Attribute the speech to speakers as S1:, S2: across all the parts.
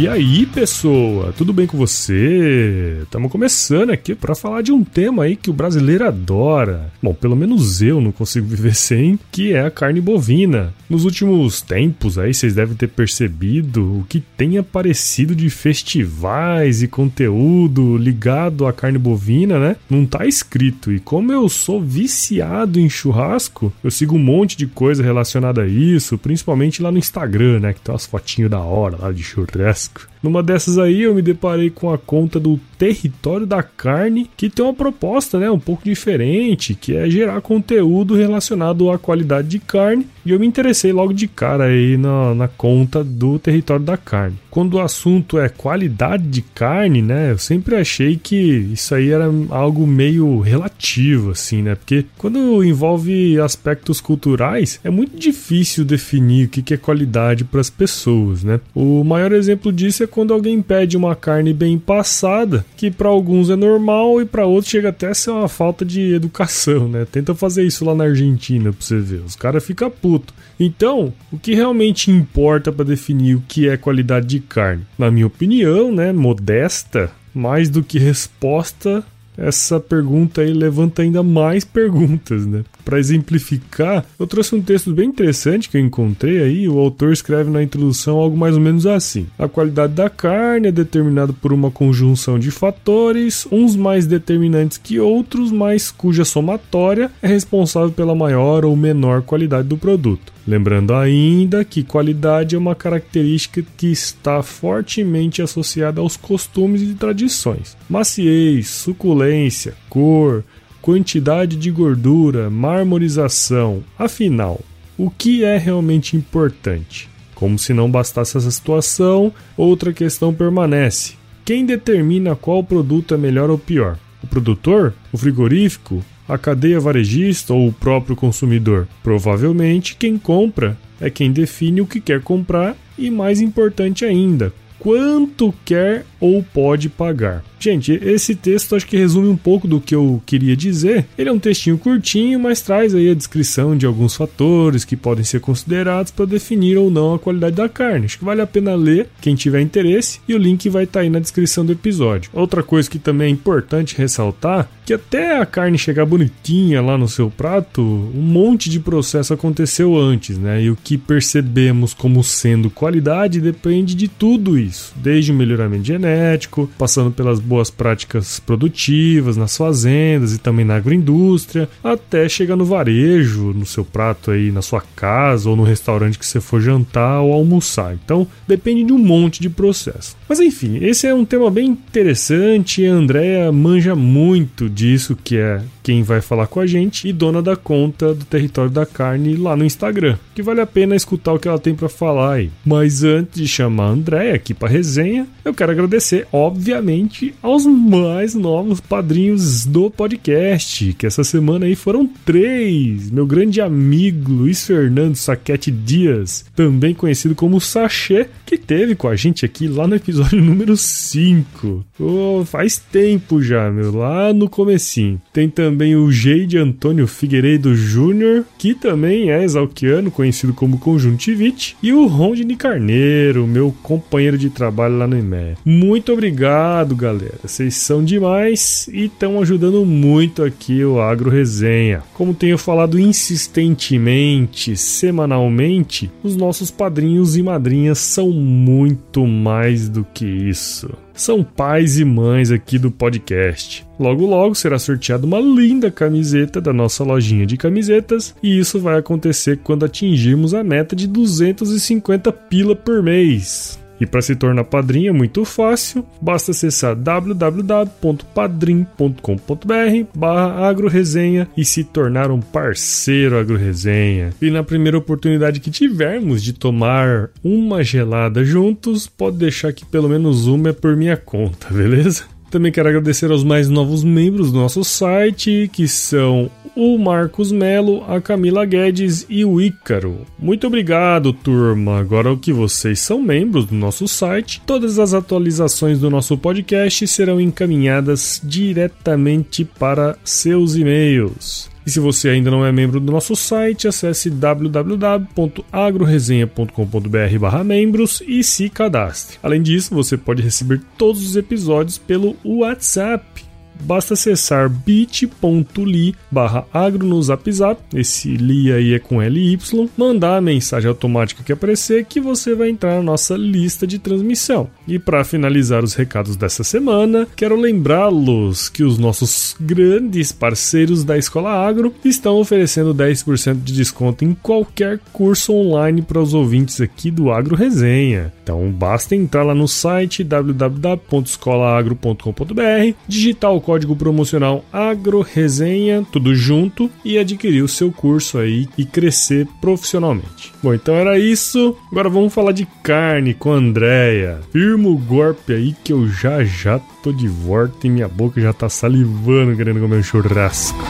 S1: E aí, pessoa, tudo bem com você? Estamos começando aqui para falar de um tema aí que o brasileiro adora. Bom, pelo menos eu não consigo viver sem, que é a carne bovina. Nos últimos tempos aí vocês devem ter percebido o que tem aparecido de festivais e conteúdo ligado à carne bovina, né? Não tá escrito. E como eu sou viciado em churrasco, eu sigo um monte de coisa relacionada a isso, principalmente lá no Instagram, né, que tem umas fotinhas da hora lá de churrasco. risk Numa dessas aí eu me deparei com a conta do Território da Carne, que tem uma proposta, né, um pouco diferente, que é gerar conteúdo relacionado à qualidade de carne, e eu me interessei logo de cara aí na, na conta do Território da Carne. Quando o assunto é qualidade de carne, né, eu sempre achei que isso aí era algo meio relativo, assim, né, porque quando envolve aspectos culturais, é muito difícil definir o que é qualidade para as pessoas, né. O maior exemplo disso é quando alguém pede uma carne bem passada, que para alguns é normal e para outros chega até a ser uma falta de educação, né? Tenta fazer isso lá na Argentina pra você ver, os caras ficam puto. Então, o que realmente importa para definir o que é qualidade de carne? Na minha opinião, né, modesta, mais do que resposta, essa pergunta aí levanta ainda mais perguntas, né? Para exemplificar, eu trouxe um texto bem interessante que eu encontrei aí. O autor escreve na introdução algo mais ou menos assim: A qualidade da carne é determinada por uma conjunção de fatores, uns mais determinantes que outros, mas cuja somatória é responsável pela maior ou menor qualidade do produto. Lembrando ainda que qualidade é uma característica que está fortemente associada aos costumes e tradições. Maciez, suculência, cor, quantidade de gordura, marmorização. Afinal, o que é realmente importante? Como se não bastasse essa situação, outra questão permanece. Quem determina qual produto é melhor ou pior? O produtor? O frigorífico? A cadeia varejista ou o próprio consumidor? Provavelmente quem compra é quem define o que quer comprar e, mais importante ainda, quanto quer ou pode pagar. Gente, esse texto acho que resume um pouco do que eu queria dizer. Ele é um textinho curtinho, mas traz aí a descrição de alguns fatores que podem ser considerados para definir ou não a qualidade da carne. Acho que vale a pena ler quem tiver interesse e o link vai estar tá aí na descrição do episódio. Outra coisa que também é importante ressaltar, que até a carne chegar bonitinha lá no seu prato, um monte de processo aconteceu antes, né? E o que percebemos como sendo qualidade depende de tudo isso, desde o melhoramento genético, passando pelas boas práticas produtivas nas fazendas e também na agroindústria, até chegar no varejo, no seu prato aí na sua casa ou no restaurante que você for jantar ou almoçar. Então, depende de um monte de processo. Mas enfim, esse é um tema bem interessante e a Andrea manja muito disso, que é quem vai falar com a gente e dona da conta do Território da Carne lá no Instagram, que vale a pena escutar o que ela tem para falar aí. Mas antes de chamar a Andrea aqui para resenha, eu quero agradecer, obviamente, aos mais novos padrinhos do podcast, que essa semana aí foram três. Meu grande amigo Luiz Fernando Saquete Dias, também conhecido como Sachê, que teve com a gente aqui lá no episódio número 5. Oh, faz tempo já, meu, lá no comecinho. Tem também o Geide Antônio Figueiredo Júnior, que também é exalquiano, conhecido como Conjuntivite, e o Rondini Carneiro, meu companheiro de trabalho lá no IME. Muito obrigado, galera. Vocês são demais e estão ajudando muito aqui o Agro Resenha. Como tenho falado insistentemente, semanalmente, os nossos padrinhos e madrinhas são muito mais do que isso. São pais e mães aqui do podcast. Logo logo será sorteada uma linda camiseta da nossa lojinha de camisetas e isso vai acontecer quando atingirmos a meta de 250 pila por mês. E para se tornar padrinho é muito fácil, basta acessar www.padrim.com.br barra agroresenha e se tornar um parceiro agroresenha. E na primeira oportunidade que tivermos de tomar uma gelada juntos, pode deixar que pelo menos uma é por minha conta, beleza? Também quero agradecer aos mais novos membros do nosso site, que são o Marcos Melo, a Camila Guedes e o Ícaro. Muito obrigado, turma. Agora que vocês são membros do nosso site, todas as atualizações do nosso podcast serão encaminhadas diretamente para seus e-mails. E se você ainda não é membro do nosso site, acesse www.agroresenha.com.br membros e se cadastre. Além disso, você pode receber todos os episódios pelo WhatsApp basta acessar bit.ly barra agro no zap zap, esse li aí é com LY, mandar a mensagem automática que aparecer que você vai entrar na nossa lista de transmissão. E para finalizar os recados dessa semana, quero lembrá-los que os nossos grandes parceiros da Escola Agro estão oferecendo 10% de desconto em qualquer curso online para os ouvintes aqui do Agro Resenha. Então basta entrar lá no site www.escolaagro.com.br, digitar o código promocional AgroResenha, tudo junto, e adquirir o seu curso aí e crescer profissionalmente. Bom, então era isso. Agora vamos falar de carne com a Andrea. Firma o golpe aí que eu já já tô de volta e minha boca já tá salivando querendo comer um churrasco.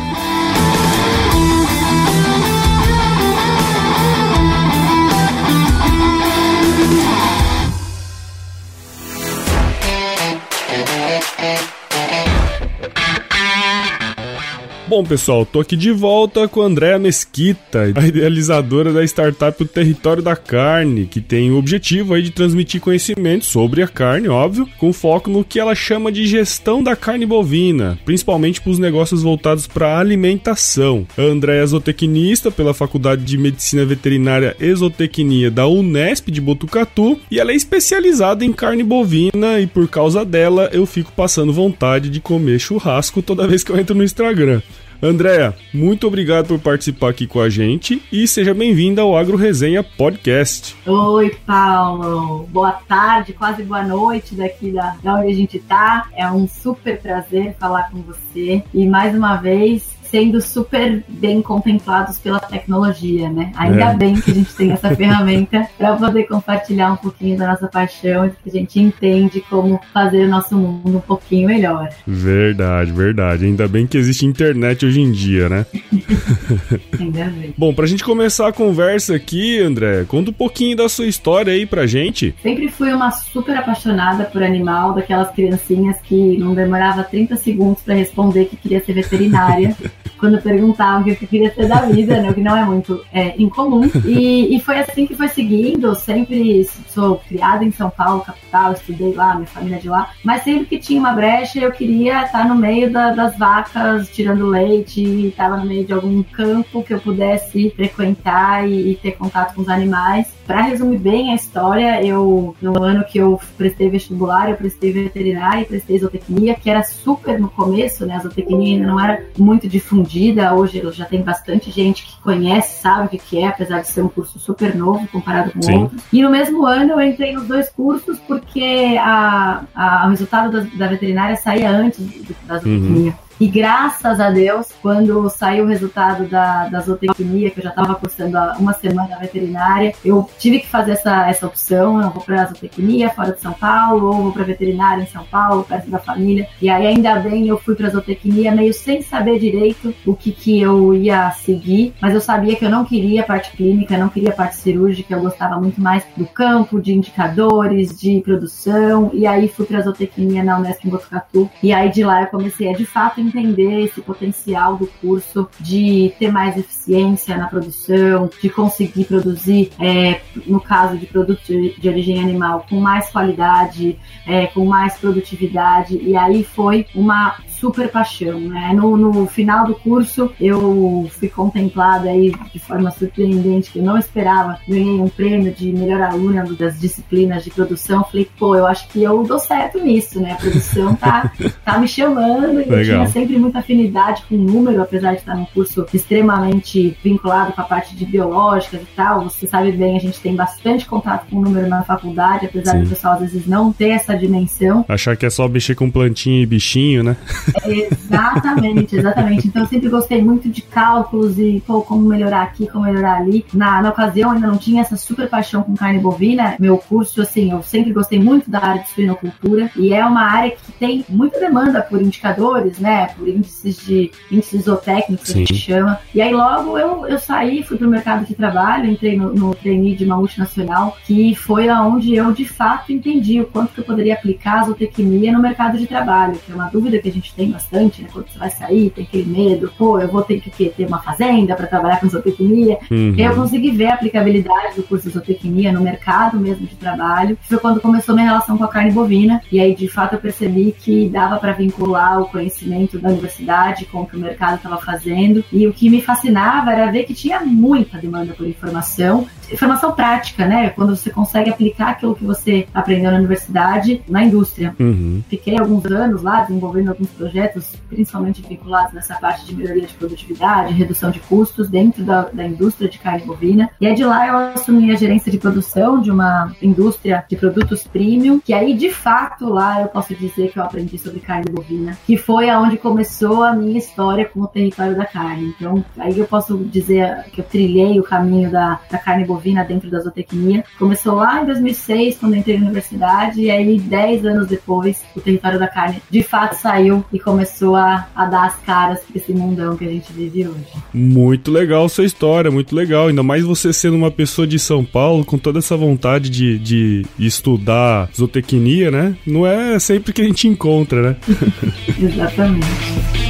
S1: Bom, pessoal, tô aqui de volta com a Andréa Mesquita, a idealizadora da startup O Território da Carne, que tem o objetivo aí de transmitir conhecimento sobre a carne, óbvio, com foco no que ela chama de gestão da carne bovina, principalmente para os negócios voltados para alimentação. A Andréa é zootecnista pela Faculdade de Medicina Veterinária e Zootecnia da Unesp de Botucatu e ela é especializada em carne bovina e por causa dela eu fico passando vontade de comer churrasco toda vez que eu entro no Instagram. Andréa, muito obrigado por participar aqui com a gente e seja bem-vinda ao Agro Resenha Podcast.
S2: Oi, Paulo. Boa tarde, quase boa noite daqui da, da onde a gente tá. É um super prazer falar com você e mais uma vez sendo super bem contemplados pela tecnologia, né? Ainda é. bem que a gente tem essa ferramenta para poder compartilhar um pouquinho da nossa paixão e que a gente entende como fazer o nosso mundo um pouquinho melhor.
S1: Verdade, verdade. Ainda bem que existe internet hoje em dia, né? Ainda bem. Bom, pra gente começar a conversa aqui, André, conta um pouquinho da sua história aí pra gente.
S2: Sempre fui uma super apaixonada por animal, daquelas criancinhas que não demorava 30 segundos para responder que queria ser veterinária. quando perguntavam o que eu queria ser da vida, né? O que não é muito é, incomum. E, e foi assim que foi seguindo. Sempre sou criada em São Paulo, capital, estudei lá, minha família é de lá. Mas sempre que tinha uma brecha, eu queria estar no meio da, das vacas, tirando leite, estava no meio de algum campo que eu pudesse frequentar e, e ter contato com os animais. Para resumir bem a história, eu no ano que eu prestei vestibular, eu prestei veterinária e prestei zootecnia, que era super no começo, né? A zootecnia ainda não era muito difundida. Hoje já tem bastante gente que conhece, sabe o que, que é, apesar de ser um curso super novo comparado com Sim. outros. E no mesmo ano eu entrei nos dois cursos porque a, a, o resultado da, da veterinária saía antes da zootecnia. Uhum. E graças a Deus, quando saiu o resultado da, da zootecnia, que eu já estava cursando há uma semana veterinária, eu tive que fazer essa, essa opção. Eu vou para a zootecnia fora de São Paulo, ou vou para veterinária em São Paulo, perto da família. E aí, ainda bem, eu fui para a zootecnia meio sem saber direito o que, que eu ia seguir, mas eu sabia que eu não queria parte clínica, não queria parte cirúrgica, eu gostava muito mais do campo, de indicadores, de produção. E aí, fui para a zootecnia na Unesp em Botucatu. E aí, de lá, eu comecei a de fato entender esse potencial do curso de ter mais eficiência na produção, de conseguir produzir, é, no caso de produtos de, origem animal, com mais qualidade, é, com mais produtividade. E aí foi uma super paixão, né? No, no final do curso, eu fui contemplada aí de forma surpreendente, que eu não esperava. Ganhei um prêmio de melhor aluna das disciplinas de produção. Falei, pô, eu acho que eu dou certo nisso, né? A produção tá, tá me chamando e eu tinha sempre muita afinidade com número, apesar de estar num curso extremamente vinculado com a parte de biológicas e tal. Você sabe bem, a gente tem bastante contato com o número na faculdade, apesar Sim. do pessoal às vezes não ter essa dimensão.
S1: Achar que é só mexer com plantinha e bichinho, né?
S2: exatamente, exatamente. Então eu sempre gostei muito de cálculos e pô, como melhorar aqui, como melhorar ali. Na, na ocasião ainda não tinha essa super paixão com carne bovina. Meu curso, assim, eu sempre gostei muito da área de suinocultura e é uma área que tem muita demanda por indicadores, né? Por índices de índices zootécnicos que a gente chama. E aí logo eu, eu saí, fui pro mercado de trabalho, entrei no, no trainee de uma multinacional, que foi aonde eu de fato entendi o quanto que eu poderia aplicar a zootecnia no mercado de trabalho, que é uma dúvida que a gente tem bastante, né? Quando você vai sair, tem aquele medo, pô, eu vou ter que ter uma fazenda para trabalhar com zootecnia. Uhum. Eu consegui ver a aplicabilidade do curso de zootecnia no mercado mesmo de trabalho, foi quando começou minha relação com a carne bovina. E aí, de fato, eu percebi que dava para vincular o conhecimento da universidade com o que o mercado estava fazendo. E o que me fascinava era ver que tinha muita demanda por informação, informação prática, né? Quando você consegue aplicar aquilo que você aprendeu na universidade na indústria. Uhum. Fiquei alguns anos lá desenvolvendo alguns projetos, principalmente vinculados nessa parte de melhoria de produtividade, redução de custos dentro da, da indústria de carne bovina. E aí de lá eu assumi a gerência de produção de uma indústria de produtos premium, que aí de fato lá eu posso dizer que eu aprendi sobre carne bovina, que foi aonde começou a minha história com o território da carne. Então aí eu posso dizer que eu trilhei o caminho da, da carne bovina dentro da zootecnia. Começou lá em 2006, quando entrei na universidade, e aí 10 anos depois o território da carne de fato saiu e começou a, a dar as caras para esse mundão que a gente vive hoje.
S1: Muito legal sua história, muito legal. Ainda mais você sendo uma pessoa de São Paulo com toda essa vontade de, de estudar zootecnia, né? Não é sempre que a gente encontra, né?
S2: Exatamente.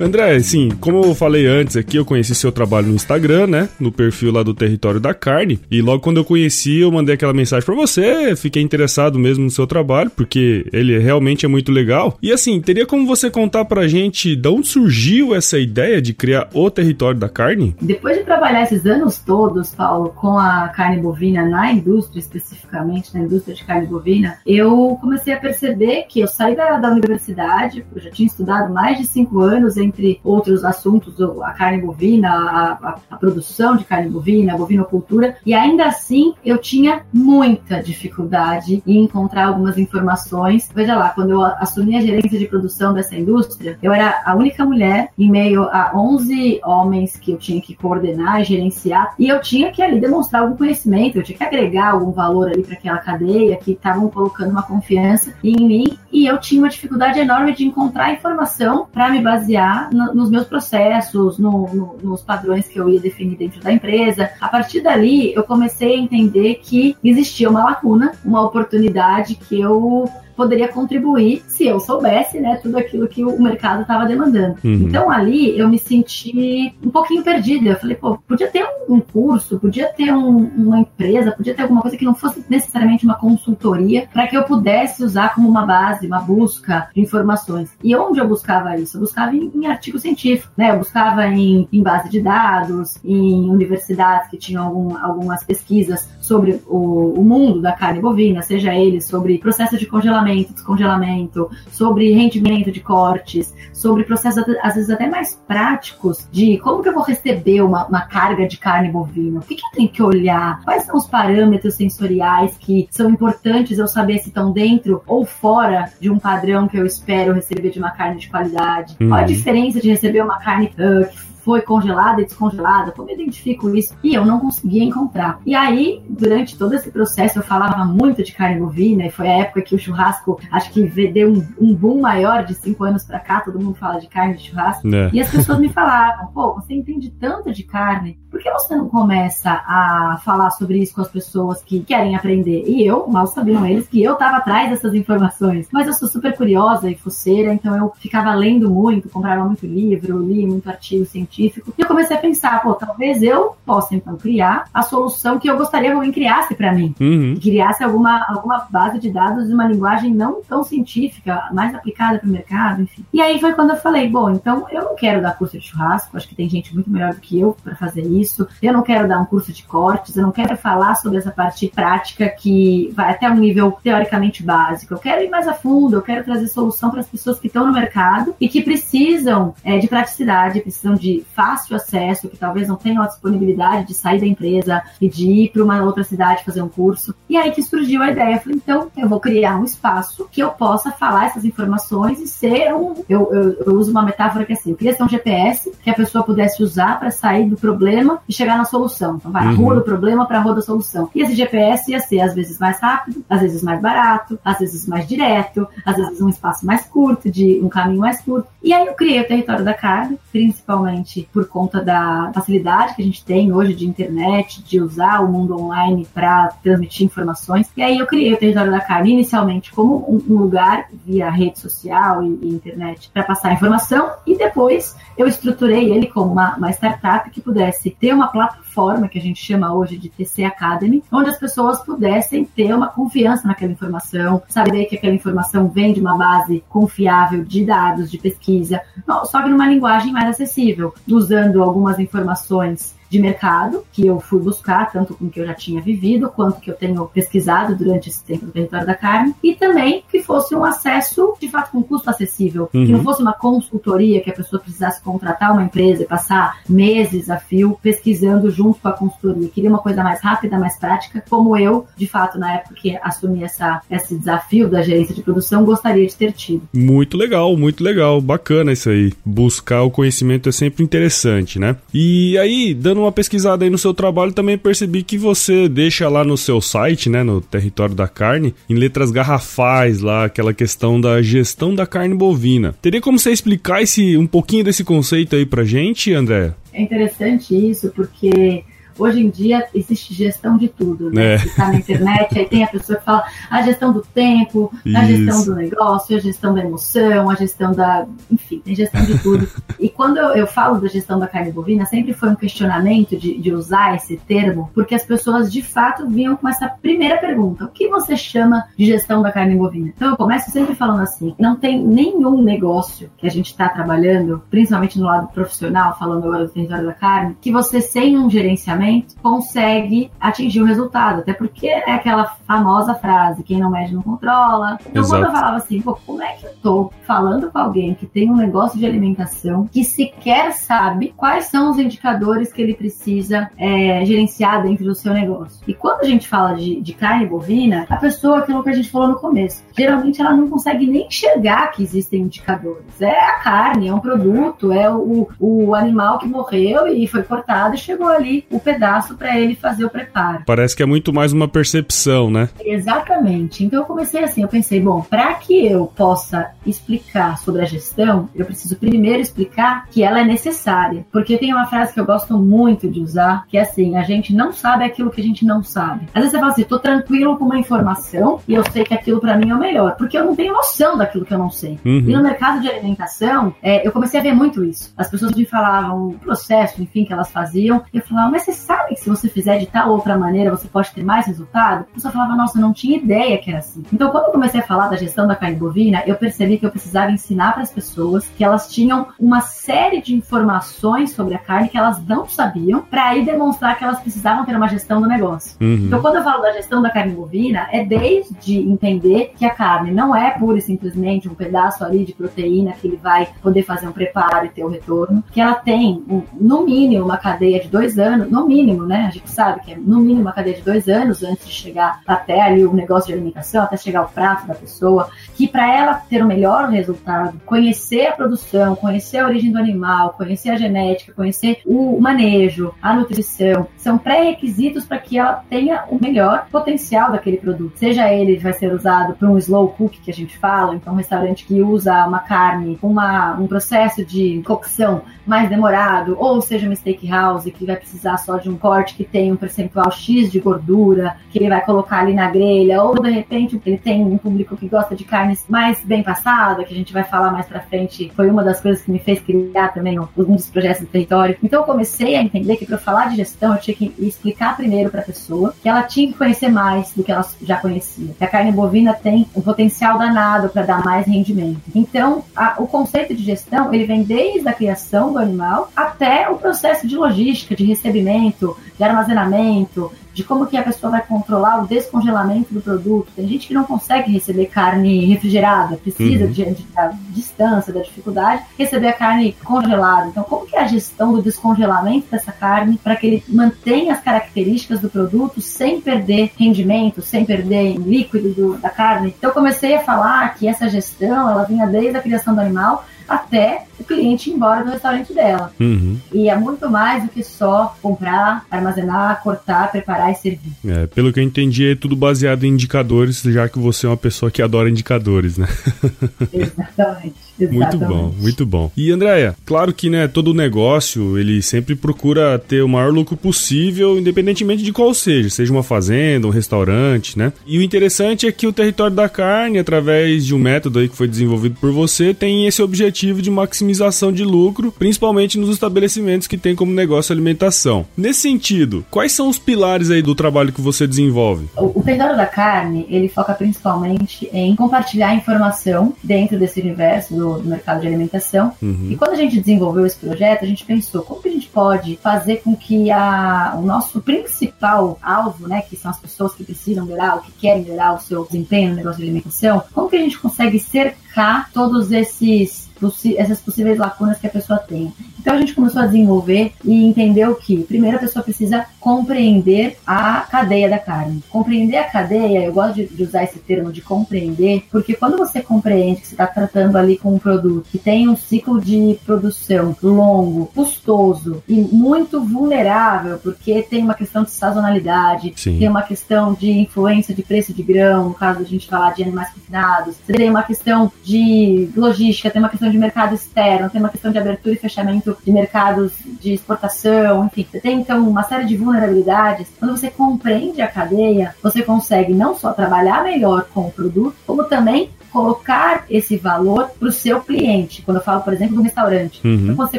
S1: André, assim, como eu falei antes aqui, eu conheci seu trabalho no Instagram, né? No perfil lá do Território da Carne. E logo quando eu conheci, eu mandei aquela mensagem para você. Fiquei interessado mesmo no seu trabalho, porque ele realmente é muito legal. E assim, teria como você contar pra gente de onde surgiu essa ideia de criar o Território da Carne?
S2: Depois de trabalhar esses anos todos, Paulo, com a carne bovina na indústria, especificamente na indústria de carne bovina, eu comecei a perceber que eu saí da, da universidade, eu já tinha estudado mais de cinco anos em entre outros assuntos, a carne bovina, a, a, a produção de carne bovina, a bovinocultura, e ainda assim eu tinha muita dificuldade em encontrar algumas informações. Veja lá, quando eu assumi a gerência de produção dessa indústria, eu era a única mulher em meio a 11 homens que eu tinha que coordenar gerenciar, e eu tinha que ali demonstrar algum conhecimento, eu tinha que agregar algum valor ali para aquela cadeia que estavam colocando uma confiança em mim, e eu tinha uma dificuldade enorme de encontrar informação para me basear no, nos meus processos, no, no, nos padrões que eu ia definir dentro da empresa. A partir dali, eu comecei a entender que existia uma lacuna, uma oportunidade que eu poderia contribuir se eu soubesse, né, tudo aquilo que o mercado estava demandando. Uhum. Então ali eu me senti um pouquinho perdida. Eu falei, pô, podia ter um curso, podia ter um, uma empresa, podia ter alguma coisa que não fosse necessariamente uma consultoria para que eu pudesse usar como uma base, uma busca de informações. E onde eu buscava isso? Eu buscava em, em artigo científico, né? Eu buscava em, em base de dados, em universidades que tinham algum, algumas pesquisas sobre o, o mundo da carne bovina, seja ele sobre processo de congelamento congelamento, descongelamento, sobre rendimento de cortes, sobre processos às vezes até mais práticos de como que eu vou receber uma, uma carga de carne bovina, o que, que eu tenho que olhar, quais são os parâmetros sensoriais que são importantes eu saber se estão dentro ou fora de um padrão que eu espero receber de uma carne de qualidade. Uhum. Qual a diferença de receber uma carne uh, que foi congelada e descongelada, como eu identifico isso? E eu não conseguia encontrar. E aí, durante todo esse processo, eu falava muito de carne bovina, e foi a época que o churrasco, acho que deu um, um boom maior de cinco anos para cá, todo mundo fala de carne de churrasco. É. E as pessoas me falavam, pô, você entende tanto de carne, por que você não começa a falar sobre isso com as pessoas que querem aprender? E eu, mal sabiam eles, que eu estava atrás dessas informações. Mas eu sou super curiosa e fuceira, então eu ficava lendo muito, comprava muito livro, li muito artigo científico científico. E eu comecei a pensar, pô, talvez eu possa então criar a solução que eu gostaria que alguém criasse para mim. Uhum. Que criasse alguma, alguma base de dados de uma linguagem não tão científica, mais aplicada para o mercado, enfim. E aí foi quando eu falei, bom, então eu não quero dar curso de churrasco, acho que tem gente muito melhor do que eu para fazer isso. Eu não quero dar um curso de cortes, eu não quero falar sobre essa parte prática que vai até um nível teoricamente básico. Eu quero ir mais a fundo, eu quero trazer solução para as pessoas que estão no mercado e que precisam é, de praticidade, precisam de fácil acesso, que talvez não tenham a disponibilidade de sair da empresa e de ir para uma outra cidade fazer um curso. E aí que surgiu a ideia. Eu falei, então eu vou criar um espaço que eu possa falar essas informações e ser um. Eu, eu, eu uso uma metáfora que é assim: eu queria ser um GPS que a pessoa pudesse usar para sair do problema e chegar na solução. Então, vai, uhum. rua do problema para a rua da solução. E esse GPS ia ser às vezes mais rápido, às vezes mais barato, às vezes mais direto, às vezes um espaço mais curto, de um caminho mais curto. E aí eu criei o território da carne, principalmente por conta da facilidade que a gente tem hoje de internet, de usar o mundo online para transmitir informações. E aí eu criei o território da carne inicialmente como um, lugar via rede social e, e internet para passar informação e depois eu estruturei ele como uma, uma startup que pudesse ter uma plataforma que a gente chama hoje de TC Academy, onde as pessoas pudessem ter uma confiança naquela informação, saber que aquela informação vem de uma base confiável de dados, de pesquisa, só que numa linguagem mais acessível, usando algumas informações de mercado que eu fui buscar, tanto com o que eu já tinha vivido, quanto que eu tenho pesquisado durante esse tempo no território da carne, e também que fosse um acesso, de fato, com custo acessível, uhum. que não fosse uma consultoria que a pessoa precisasse contratar uma empresa e passar meses a fio pesquisando junto com a consultoria. Eu queria uma coisa mais rápida, mais prática, como eu, de fato, na época que assumi essa, esse desafio da gerência de produção, gostaria de ter tido.
S1: Muito legal, muito legal, bacana isso aí. Buscar o conhecimento é sempre interessante, né? E aí, dando dando uma pesquisada aí no seu trabalho, também percebi que você deixa lá no seu site, né, no Território da Carne, em letras garrafais lá, aquela questão da gestão da carne bovina. Teria como você explicar esse, um pouquinho desse conceito aí pra gente, André?
S2: É interessante isso, porque Hoje em dia existe gestão de tudo, né? É. Tá na internet, aí tem a pessoa que fala a gestão do tempo, a gestão do negócio, a gestão da emoção, a gestão da. Enfim, tem gestão de tudo. e quando eu, eu, falo da gestão da carne bovina, sempre foi um questionamento de, de usar esse termo, porque as pessoas de fato vinham com essa primeira pergunta: o que você chama de gestão da carne bovina? Então eu começo sempre falando assim: não tem nenhum negócio que a gente está trabalhando, principalmente no lado profissional, falando agora do território da carne, que você sem um gerenciamento consegue atingir o resultado. Até porque é aquela famosa frase: quem não mede não controla. Então, Exato. quando eu falava assim, pô, como é que eu tô falando com alguém que tem um negócio de alimentação que sequer sabe quais são os indicadores que ele precisa é, gerenciar dentro do seu negócio? E quando a gente fala de, de carne bovina, a pessoa, aquilo que a gente falou no começo, geralmente ela não consegue nem enxergar que existem indicadores. É a carne, é um produto, é o, o animal que morreu e foi cortado e chegou ali o pedaço pedaço para ele fazer o preparo.
S1: Parece que é muito mais uma percepção, né?
S2: Exatamente. Então eu comecei assim, eu pensei, bom, para que eu possa explicar sobre a gestão, eu preciso primeiro explicar que ela é necessária. Porque tem uma frase que eu gosto muito de usar, que é assim, a gente não sabe aquilo que a gente não sabe. Às vezes você fala assim, tô tranquilo com uma informação e eu sei que aquilo para mim é o melhor, porque eu não tenho noção daquilo que eu não sei. Uhum. E no mercado de alimentação, é, eu comecei a ver muito isso. As pessoas me falavam o processo, enfim, que elas faziam, e eu falava, mas você sabe que se você fizer de tal ou outra maneira você pode ter mais resultado? A pessoa falava, nossa, eu não tinha ideia que era assim. Então, quando eu comecei a falar da gestão da carne bovina, eu percebi que eu precisava ensinar para as pessoas que elas tinham uma série de informações sobre a carne que elas não sabiam, para aí demonstrar que elas precisavam ter uma gestão do negócio. Uhum. Então, quando eu falo da gestão da carne bovina, é desde entender que a carne não é pura e simplesmente um pedaço ali de proteína que ele vai poder fazer um preparo e ter o retorno, que ela tem, no mínimo, uma cadeia de dois anos, no mínimo, mínimo, né? A gente sabe que é no mínimo uma cadeia de dois anos antes de chegar até ali o negócio de alimentação, até chegar ao prato da pessoa, que para ela ter o melhor resultado, conhecer a produção, conhecer a origem do animal, conhecer a genética, conhecer o manejo, a nutrição, são pré-requisitos para que ela tenha o melhor potencial daquele produto. Seja ele vai ser usado para um slow cook que a gente fala, então um restaurante que usa uma carne uma, um processo de cocção mais demorado, ou seja uma steakhouse que vai precisar só de um corte que tem um percentual X de gordura, que ele vai colocar ali na grelha, ou de repente ele tem um público que gosta de carne carnes mais bem passada, que a gente vai falar mais pra frente, foi uma das coisas que me fez criar também um, um dos projetos do território. Então eu comecei a entender que para falar de gestão eu tinha que explicar primeiro para a pessoa que ela tinha que conhecer mais do que ela já conhecia. Que a carne bovina tem um potencial danado para dar mais rendimento. Então, a, o conceito de gestão, ele vem desde a criação do animal até o processo de logística, de recebimento, de armazenamento, de como que a pessoa vai controlar o descongelamento do produto. Tem gente que não consegue receber carne refrigerada, precisa, uhum. diante da distância, da dificuldade, receber a carne congelada. Então, como que é a gestão do descongelamento dessa carne para que ele mantenha as características do produto sem perder rendimento, sem perder líquido do, da carne? Então, eu comecei a falar que essa gestão, ela vinha desde a criação do animal até o cliente ir embora do restaurante dela. Uhum. E é muito mais do que só comprar, armazenar, cortar, preparar e servir.
S1: É, pelo que eu entendi, é tudo baseado em indicadores, já que você é uma pessoa que adora indicadores, né?
S2: Exatamente.
S1: Muito bom, muito bom. E Andréia, claro que né, todo negócio ele sempre procura ter o maior lucro possível, independentemente de qual seja, seja uma fazenda, um restaurante, né? E o interessante é que o território da carne, através de um método aí que foi desenvolvido por você, tem esse objetivo de maximização de lucro, principalmente nos estabelecimentos que tem como negócio alimentação. Nesse sentido, quais são os pilares aí do trabalho que você desenvolve?
S2: O, o território da carne, ele foca principalmente em compartilhar informação dentro desse universo do do, mercado de alimentação. Uhum. E quando a gente desenvolveu esse projeto, a gente pensou como que a gente pode fazer com que a, o nosso principal alvo, né, que são as pessoas que precisam melhorar, ou que querem melhorar o seu desempenho no negócio de alimentação, como que a gente consegue cercar todos esses essas possíveis lacunas que a pessoa tem. Então a gente começou a desenvolver e entendeu que, primeiro, a pessoa precisa compreender a cadeia da carne. Compreender a cadeia, eu gosto de, de usar esse termo de compreender, porque quando você compreende que você está tratando ali com um produto que tem um ciclo de produção longo, custoso e muito vulnerável, porque tem uma questão de sazonalidade, Sim. tem uma questão de influência de preço de grão, no caso a gente falar de animais confinados, tem uma questão de logística, tem uma questão de mercado externo, tem uma questão de abertura e fechamento de mercados de exportação, enfim. Você tem então uma série de vulnerabilidades. Quando você compreende a cadeia, você consegue não só trabalhar melhor com o produto, como também colocar esse valor para o seu cliente. Quando eu falo, por exemplo, do restaurante. Uhum. Então, quando você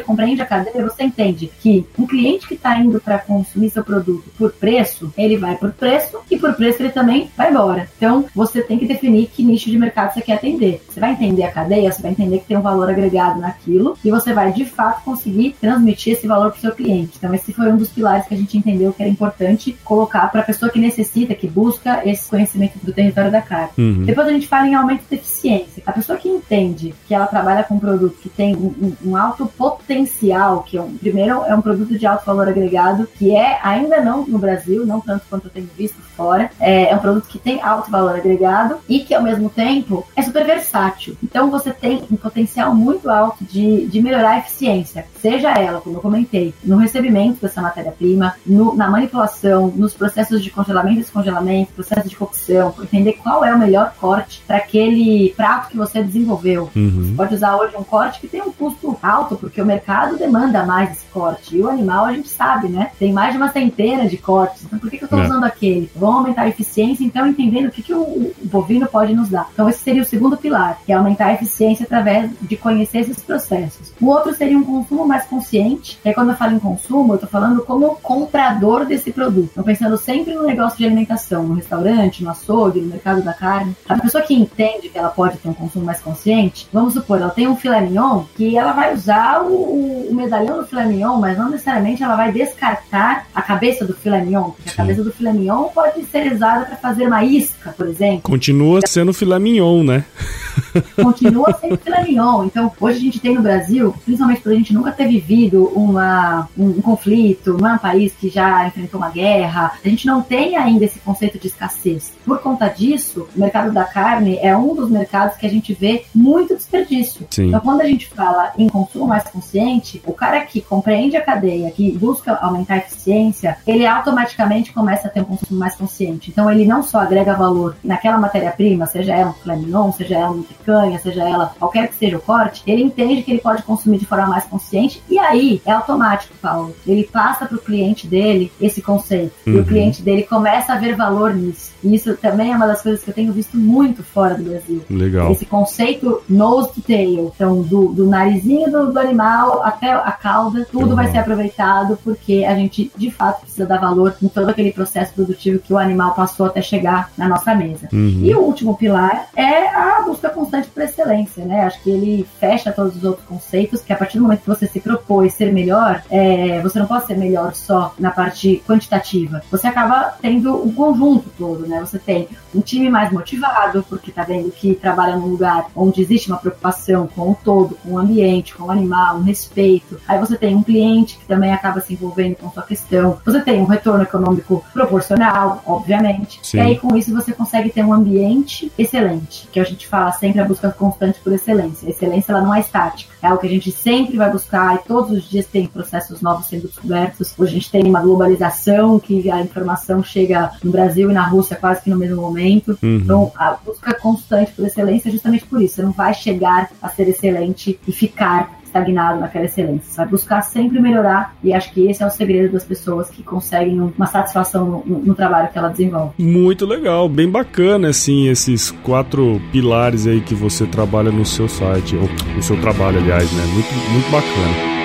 S2: compreende a cadeia, você entende que um cliente que está indo para consumir seu produto por preço, ele vai por preço e por preço ele também vai embora. Então, você tem que definir que nicho de mercado você quer atender. Você vai entender a cadeia, você vai entender que tem um valor agregado naquilo e você vai, de fato, conseguir transmitir esse valor para o seu cliente. Então, esse foi um dos pilares que a gente entendeu que era importante colocar para a pessoa que necessita, que busca esse conhecimento do território da carne. Uhum. Depois a gente fala em aumento de eficiência. A pessoa que entende que ela trabalha com um produto que tem um, um alto potencial, que é um, primeiro é um produto de alto valor agregado, que é ainda não no Brasil, não tanto quanto eu tenho visto fora, é, é um produto que tem alto valor agregado e que ao mesmo tempo é super versátil. Então você tem um potencial muito alto de, de melhorar a eficiência, seja ela, como eu comentei, no recebimento dessa matéria-prima, na manipulação, nos processos de congelamento e descongelamento, processo de cocção, entender qual é o melhor corte para aquele prato que você desenvolveu. Uhum. Você pode usar hoje um corte que tem um custo alto, porque o mercado demanda mais esse corte. E o animal, a gente sabe, né? Tem mais de uma centena de cortes. Então, por que, que eu estou é. usando aquele? Vamos aumentar a eficiência, então, entendendo o que, que o, o, bovino pode nos dar. Então, esse seria o segundo pilar, que é aumentar a eficiência através de conhecer esses processos. O outro seria um consumo mais consciente, que é quando eu falo em consumo, eu estou falando como comprador desse produto. Estou pensando sempre no negócio de alimentação, no restaurante, no açougue, no mercado da carne. A pessoa que entende que ela pode ter um consumo mais consciente, vamos supor, ela tem um filé mignon que ela vai usar o, o medalhão do filé mignon, mas não necessariamente ela vai descartar a cabeça do filé mignon, porque Sim. a cabeça do filé mignon pode ser usada para fazer uma isca, por exemplo.
S1: Continua sendo filé mignon, né?
S2: Continua sendo filé mignon. Então, hoje a gente tem no Brasil, principalmente porque a gente nunca ter vivido uma, um, um conflito, não é um país que já enfrentou uma guerra, a gente não tem ainda esse conceito de escassez. Por conta disso, o mercado da carne é um dos mercados que a gente vê muito desperdício. Sim. Então, quando a gente fala em consumo mais consciente, o cara que compreende a cadeia, que busca aumentar a eficiência, ele automaticamente começa a ter um consumo mais consciente. Então, ele não só agrega valor naquela matéria-prima, seja ela um filé seja ela uma picanha, seja ela qualquer que seja o corte, ele entende que ele pode consumir de forma mais consciente. E aí é automático, Paulo. Ele passa para o cliente dele esse conceito. Uhum. E o uhum. cliente dele começa a ver valor nisso. E isso também é uma das coisas que eu tenho visto muito fora do Brasil.
S1: Legal.
S2: Esse conceito nose to tail. Então, do, do narizinho do, do, animal até a cauda, tudo uhum. vai ser aproveitado porque a gente, de fato, precisa dar valor em todo aquele processo produtivo que o animal passou até chegar na nossa mesa. Uhum. E o último pilar é a busca constante por excelência, né? Acho que ele fecha todos os outros conceitos, que a partir do momento que você se propôs ser melhor, é, você não pode ser melhor só na parte quantitativa. Você acaba tendo um conjunto todo, né? Você tem um time mais motivado, porque tá vendo que trabalha num lugar onde existe uma preocupação com o todo, com o ambiente, com o animal, um respeito. Aí você tem um cliente que também acaba se envolvendo com sua questão. Você tem um retorno econômico proporcional, obviamente. Sim. E aí com isso você consegue ter um ambiente excelente, que a gente fala sempre a busca constante por excelência. A excelência ela não é estática, é algo que a gente sempre vai buscar e todos os dias tem processos novos sendo descobertos. Hoje a gente tem uma globalização que a informação chega no Brasil e na Rússia quase que no mesmo momento. Uhum. Então, a busca constante por excelência é justamente por isso. Você não vai chegar a ser excelente e ficar estagnado naquela excelência. Você vai buscar sempre melhorar e acho que esse é o segredo das pessoas que conseguem uma satisfação no, no, trabalho que ela desenvolve.
S1: Muito legal, bem bacana assim esses quatro pilares aí que você trabalha no seu site, ou no seu trabalho, aliás, né? Muito, muito bacana.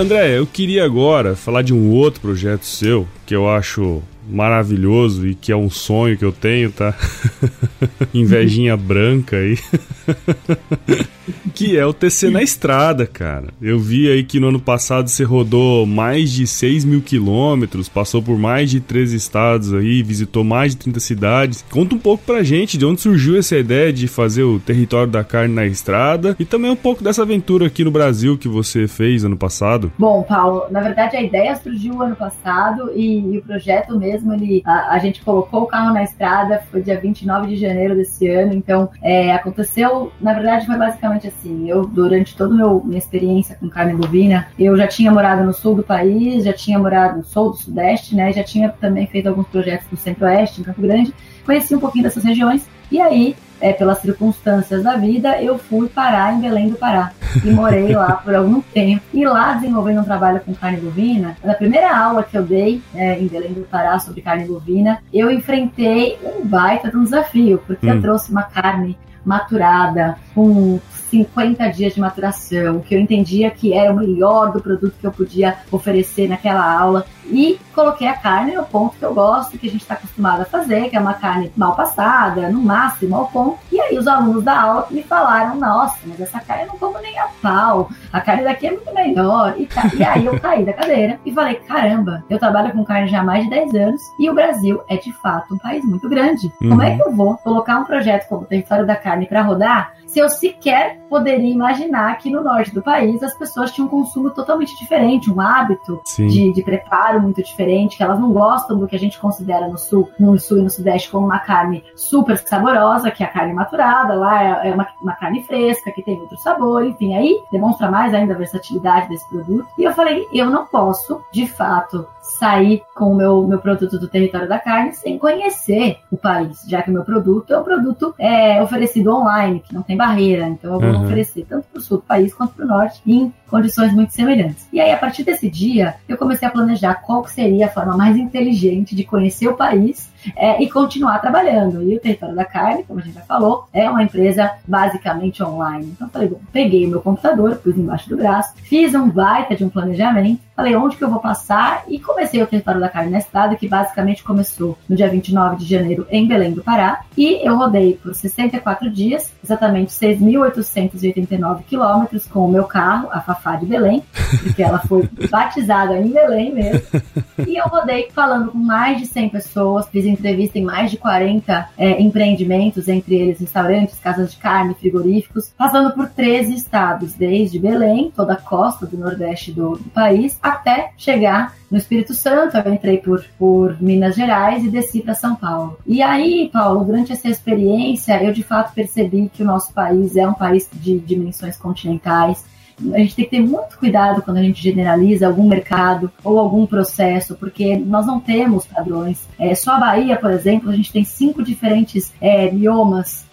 S1: André, eu queria agora falar de um outro projeto seu que eu acho maravilhoso e que é um sonho que eu tenho, tá? Invejinha branca aí. que é o TC na estrada, cara. Eu vi aí que no ano passado você rodou mais de 6 mil quilômetros, passou por mais de 13 estados aí, visitou mais de 30 cidades. Conta um pouco pra gente de onde surgiu essa ideia de fazer o território da carne na estrada e também um pouco dessa aventura aqui no Brasil que você fez ano passado.
S2: Bom, Paulo, na verdade a ideia surgiu ano passado e, e o projeto mesmo, ele, a, a, gente colocou o carro na estrada, foi dia 29 de janeiro desse ano, então é, aconteceu, na verdade foi basicamente assim, eu durante toda a minha experiência com carne bovina, eu já tinha morado no sul do país, já tinha morado no sul do sudeste, né, já tinha também feito alguns projetos no centro-oeste, em Campo Grande, conheci um pouquinho dessas regiões, e aí é, pelas circunstâncias da vida, eu fui parar em Belém do Pará e morei lá por algum tempo. E lá, desenvolvendo um trabalho com carne bovina, na primeira aula que eu dei é, em Belém do Pará sobre carne bovina, eu enfrentei um baita de um desafio, porque hum. eu trouxe uma carne maturada, com 50 dias de maturação, que eu entendia que era o melhor do produto que eu podia oferecer naquela aula. E coloquei a carne no ponto que eu gosto, que a gente está acostumado a fazer, que é uma carne mal passada, no máximo ao ponto. E aí os alunos da aula me falaram: Nossa, mas essa carne eu não como nem a pau, a carne daqui é muito melhor. E, tá. e aí eu caí da cadeira e falei: Caramba, eu trabalho com carne já há mais de 10 anos e o Brasil é de fato um país muito grande. Uhum. Como é que eu vou colocar um projeto como o Território da Carne para rodar se eu sequer poderia imaginar que no norte do país as pessoas tinham um consumo totalmente diferente, um hábito de, de, preparo muito diferente, que elas não gostam do que a gente considera no sul, no sul e no sudeste como uma carne super saborosa, que é a carne maturada, lá é, é uma, uma carne fresca, que tem outro sabor, enfim, aí demonstra mais ainda a versatilidade desse produto. E eu falei, eu não posso, de fato, sair com o meu, meu produto do território da carne sem conhecer o país, já que o meu produto é um produto é, oferecido online, que não tem barreira. Então eu vou uhum. oferecer tanto para o sul do país quanto para o norte em condições muito semelhantes. E aí, a partir desse dia, eu comecei a planejar qual seria a forma mais inteligente de conhecer o país é, e continuar trabalhando. E o Território da Carne, como a gente já falou, é uma empresa basicamente online. Então falei, bom, peguei meu computador, pus embaixo do braço, fiz um baita de um planejamento, falei onde que eu vou passar e comecei o Território da Carne na estrada, que basicamente começou no dia 29 de janeiro em Belém do Pará. E eu rodei por 64 dias, exatamente 6.889 quilômetros com o meu carro, a Fafá de Belém, porque ela foi batizada em Belém mesmo. E eu rodei falando com mais de 100 pessoas, fiz entrevista em mais de 40 é, empreendimentos, entre eles restaurantes, casas de carne, frigoríficos, passando por 13 estados, desde Belém, toda a costa do nordeste do, do país, até chegar no Espírito Santo, eu entrei por, por Minas Gerais e desci para São Paulo. E aí, Paulo, durante essa experiência, eu de fato percebi que o nosso país é um país de dimensões continentais, a gente tem que ter muito cuidado quando a gente generaliza algum mercado ou algum processo, porque nós não temos padrões. É, só a Bahia, por exemplo, a gente tem cinco diferentes é,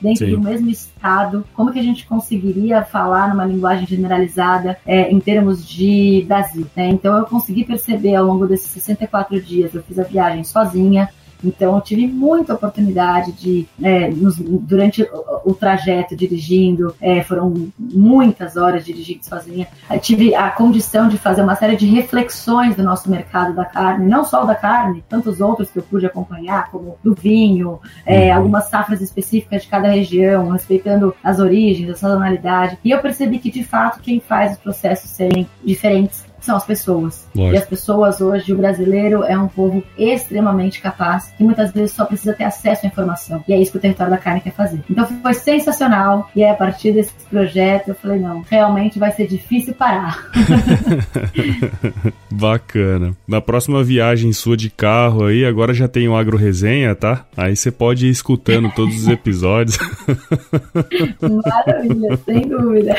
S2: dentro Sim. do mesmo estado. Como que a gente conseguiria falar numa linguagem generalizada é, em termos de Brasil? Né? Então eu consegui perceber ao longo desses 64 dias, eu fiz a viagem sozinha, então, eu tive muita oportunidade de, é, nos, durante o, o, trajeto dirigindo, é, foram muitas horas dirigindo sozinha. Eu tive a condição de fazer uma série de reflexões do nosso mercado da carne, não só o da carne, tantos outros que eu pude acompanhar, como do vinho, é, uhum. algumas safras específicas de cada região, respeitando as origens, a sazonalidade. E eu percebi que, de fato, quem faz os processos serem diferentes são as pessoas. Lógico. E as pessoas hoje, o brasileiro é um povo extremamente capaz, que muitas vezes só precisa ter acesso à informação. E é isso que o Território da Carne quer fazer. Então foi sensacional. E é a partir desse projeto eu falei, não, realmente vai ser difícil parar.
S3: Bacana. Na próxima viagem sua de carro aí, agora já tem o Agro Resenha, tá? Aí você pode ir escutando todos os episódios.
S2: Maravilha, sem dúvida.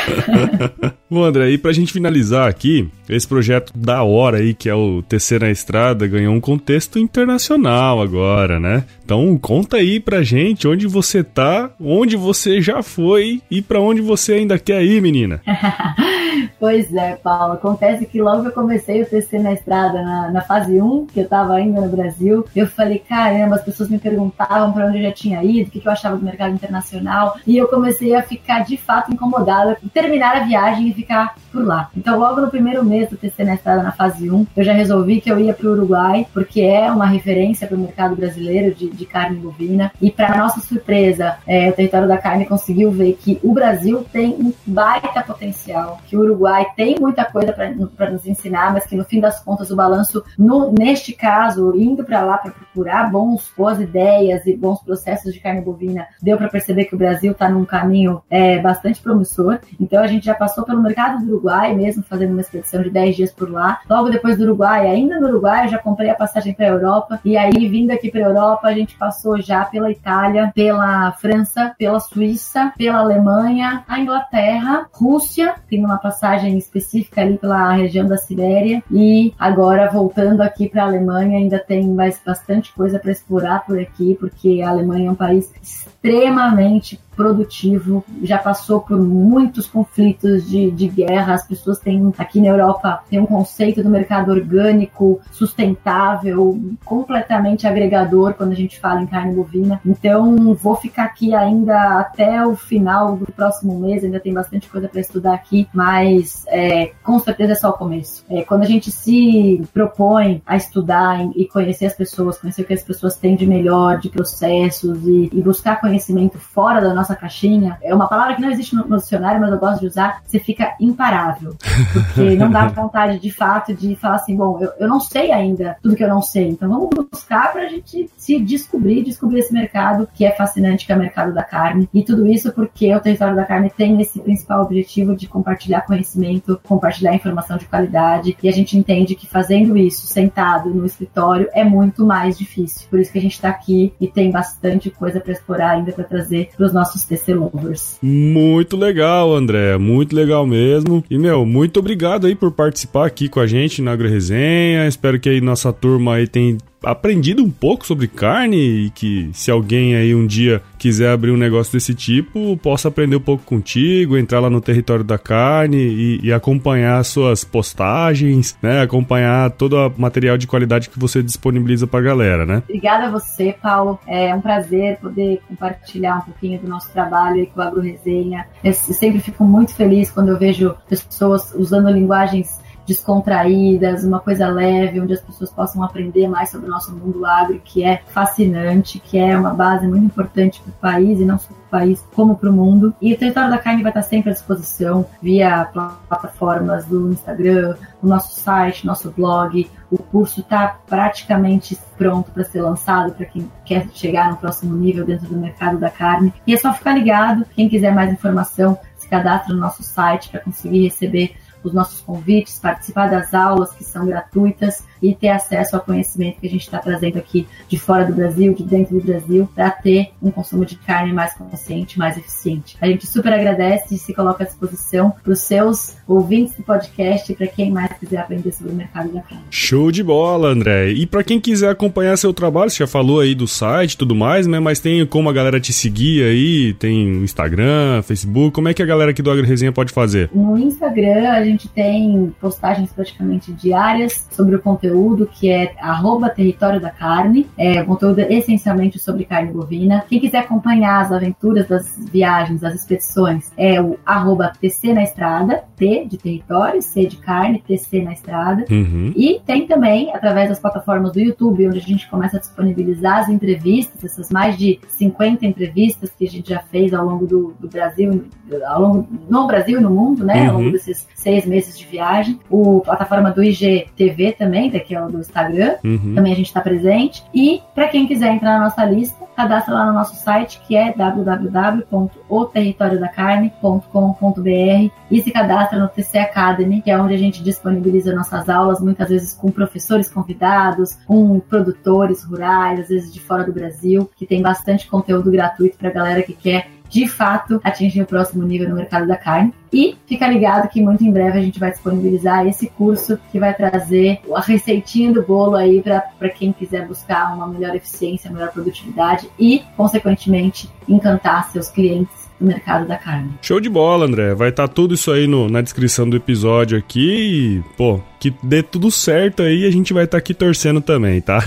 S3: Bom, André, e pra gente finalizar aqui, esse projeto da hora aí, que é o Terceira na Estrada, ganhou um contexto internacional agora, né? Então conta aí pra gente onde você tá, onde você já foi e para onde você ainda quer ir, menina.
S2: Pois é, Paulo. Acontece que logo eu comecei o TC na estrada, na, na fase 1, que eu estava ainda no Brasil, eu falei, caramba, as pessoas me perguntavam para onde eu já tinha ido, o que, que eu achava do mercado internacional, e eu comecei a ficar de fato incomodada terminar a viagem e ficar por lá. Então, logo no primeiro mês do TC na estrada, na fase 1, eu já resolvi que eu ia para o Uruguai, porque é uma referência para o mercado brasileiro de, de carne bovina, e para nossa surpresa, é, o território da carne conseguiu ver que o Brasil tem um baita potencial, que o Uruguai tem muita coisa para nos ensinar, mas que no fim das contas o balanço, no, neste caso, indo para lá para procurar bons, boas ideias e bons processos de carne bovina, deu para perceber que o Brasil está num caminho é, bastante promissor. Então a gente já passou pelo mercado do Uruguai mesmo, fazendo uma expedição de 10 dias por lá. Logo depois do Uruguai, ainda no Uruguai, eu já comprei a passagem para a Europa. E aí, vindo aqui para a Europa, a gente passou já pela Itália, pela França, pela Suíça, pela Alemanha, a Inglaterra, Rússia, tem uma passagem específica ali pela região da Sibéria. E agora voltando aqui para a Alemanha ainda tem mais bastante coisa para explorar por aqui porque a Alemanha é um país extremamente produtivo, já passou por muitos conflitos de, de guerra. As pessoas têm, aqui na Europa, tem um conceito do mercado orgânico, sustentável, completamente agregador quando a gente fala em carne bovina. Então, vou ficar aqui ainda até o final do próximo mês, ainda tem bastante coisa para estudar aqui, mas é, com certeza é só o começo. É, quando a gente se propõe a estudar e conhecer as pessoas, conhecer o que as pessoas têm de melhor, de processos e, e buscar conhecimento fora da nossa nossa caixinha, é uma palavra que não existe no, no dicionário, mas eu gosto de usar, você fica imparável. Porque não dá vontade, de fato, de falar assim, bom, eu, eu não sei ainda tudo que eu não sei, então vamos buscar pra gente se descobrir, descobrir esse mercado que é fascinante, que é o mercado da carne. E tudo isso porque o território da carne tem esse principal objetivo de compartilhar conhecimento, compartilhar informação de qualidade, e a gente entende que fazendo isso sentado no escritório é muito mais difícil. Por isso que a gente está aqui e tem bastante coisa para explorar ainda para trazer para os nossos nossos TC Lovers.
S3: Muito legal, André. Muito legal mesmo. E, meu, muito obrigado aí por participar aqui com a gente na Agro Resenha. Espero que aí nossa turma aí tenha aprendido um pouco sobre carne e que se alguém aí um dia quiser abrir um negócio desse tipo, possa aprender um pouco contigo, entrar lá no território da carne e, e acompanhar suas postagens, né? Acompanhar todo o material de qualidade que você disponibiliza pra galera, né?
S2: Obrigada a você, Paulo. É um prazer poder compartilhar um pouquinho do nosso trabalho aí com o Agro Resenha. Eu sempre fico muito feliz quando eu vejo pessoas usando linguagens descontraídas, uma coisa leve, onde as pessoas possam aprender mais sobre o nosso mundo agro, que é fascinante, que é uma base muito importante para o país e não só para o país, como para o mundo. E o Território da Carne vai estar sempre à disposição via plataformas do Instagram, o nosso site, nosso blog. O curso está praticamente pronto para ser lançado para quem quer chegar no próximo nível dentro do mercado da carne. E é só ficar ligado. Quem quiser mais informação, se cadastra no nosso site para conseguir receber os nossos convites, participar das aulas que são gratuitas e ter acesso ao conhecimento que a gente está trazendo aqui de fora do Brasil, de dentro do Brasil, para ter um consumo de carne mais consciente, mais eficiente. A gente super agradece e se coloca à disposição para os seus ouvintes do podcast e para quem mais quiser aprender sobre o mercado da carne.
S1: Show de bola, André. E para quem quiser acompanhar seu trabalho, você já falou aí do site e tudo mais, né? Mas tem como a galera te seguir aí? Tem Instagram, Facebook. Como é que a galera aqui do Agro Resenha pode fazer?
S2: No Instagram a gente tem postagens praticamente diárias sobre o conteúdo que é arroba território da carne. É conteúdo essencialmente sobre carne bovina. Quem quiser acompanhar as aventuras das viagens, das expedições, é o arroba TC na estrada, T de território, C de carne, TC na estrada.
S1: Uhum.
S2: E tem também, através das plataformas do YouTube, onde a gente começa a disponibilizar as entrevistas, essas mais de 50 entrevistas que a gente já fez ao longo do, do Brasil, ao longo, no Brasil e no mundo, né? Ao longo
S1: Uhum.
S2: desses seis meses de viagem. O plataforma do IGTV também, que é o do Instagram,
S1: Uhum.
S2: também a gente está presente. E para quem quiser entrar na nossa lista, cadastra lá no nosso site que é www.oterritoriodacarne.com.br e se cadastra no TC Academy, que é onde a gente disponibiliza nossas aulas, muitas vezes com professores convidados, com produtores rurais, às vezes de fora do Brasil, que tem bastante conteúdo gratuito para galera que quer de fato atingir o próximo nível no mercado da carne. E fica ligado que muito em breve a gente vai disponibilizar esse curso que vai trazer a receitinha do bolo aí para quem quiser buscar uma melhor eficiência, melhor produtividade e, consequentemente, encantar seus clientes mercado da carne.
S1: Show de bola, André. Vai estar tudo isso aí no- na descrição do episódio aqui. E, pô, que dê tudo certo aí a gente vai estar aqui torcendo também, tá?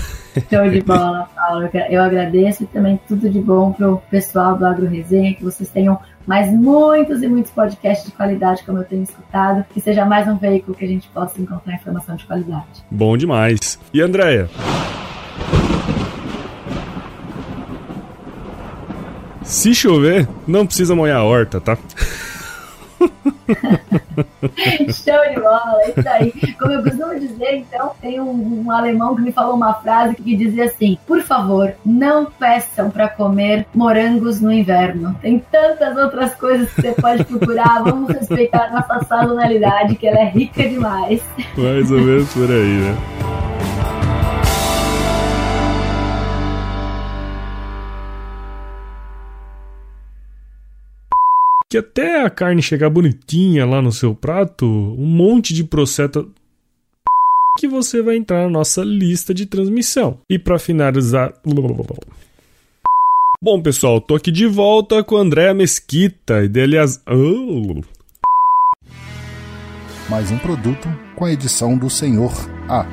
S2: Show de bola, Paulo. Eu agradeço e também tudo de bom pro pessoal do Agro Resenha, que vocês tenham mais muitos e muitos podcasts de qualidade, como eu tenho escutado, que seja mais um veículo que a gente possa encontrar informação de qualidade.
S1: Bom demais. E Andréia? Se chover, não precisa molhar a horta, tá?
S2: Show de bola, é isso aí. Como eu costumo dizer, então, tem um, um alemão que me falou uma frase que dizia assim: Por favor, não peçam para comer morangos no inverno. Tem tantas outras coisas que você pode procurar. Vamos respeitar nossa sazonalidade, que ela é rica demais.
S1: Mais ou menos por aí, né? Que até a carne chegar bonitinha lá no seu prato, um monte de proceta que você vai entrar na nossa lista de transmissão. E para finalizar, Bom, pessoal, tô aqui de volta com a Andréa Mesquita e dele as.
S4: Mais um produto com a edição do Senhor A.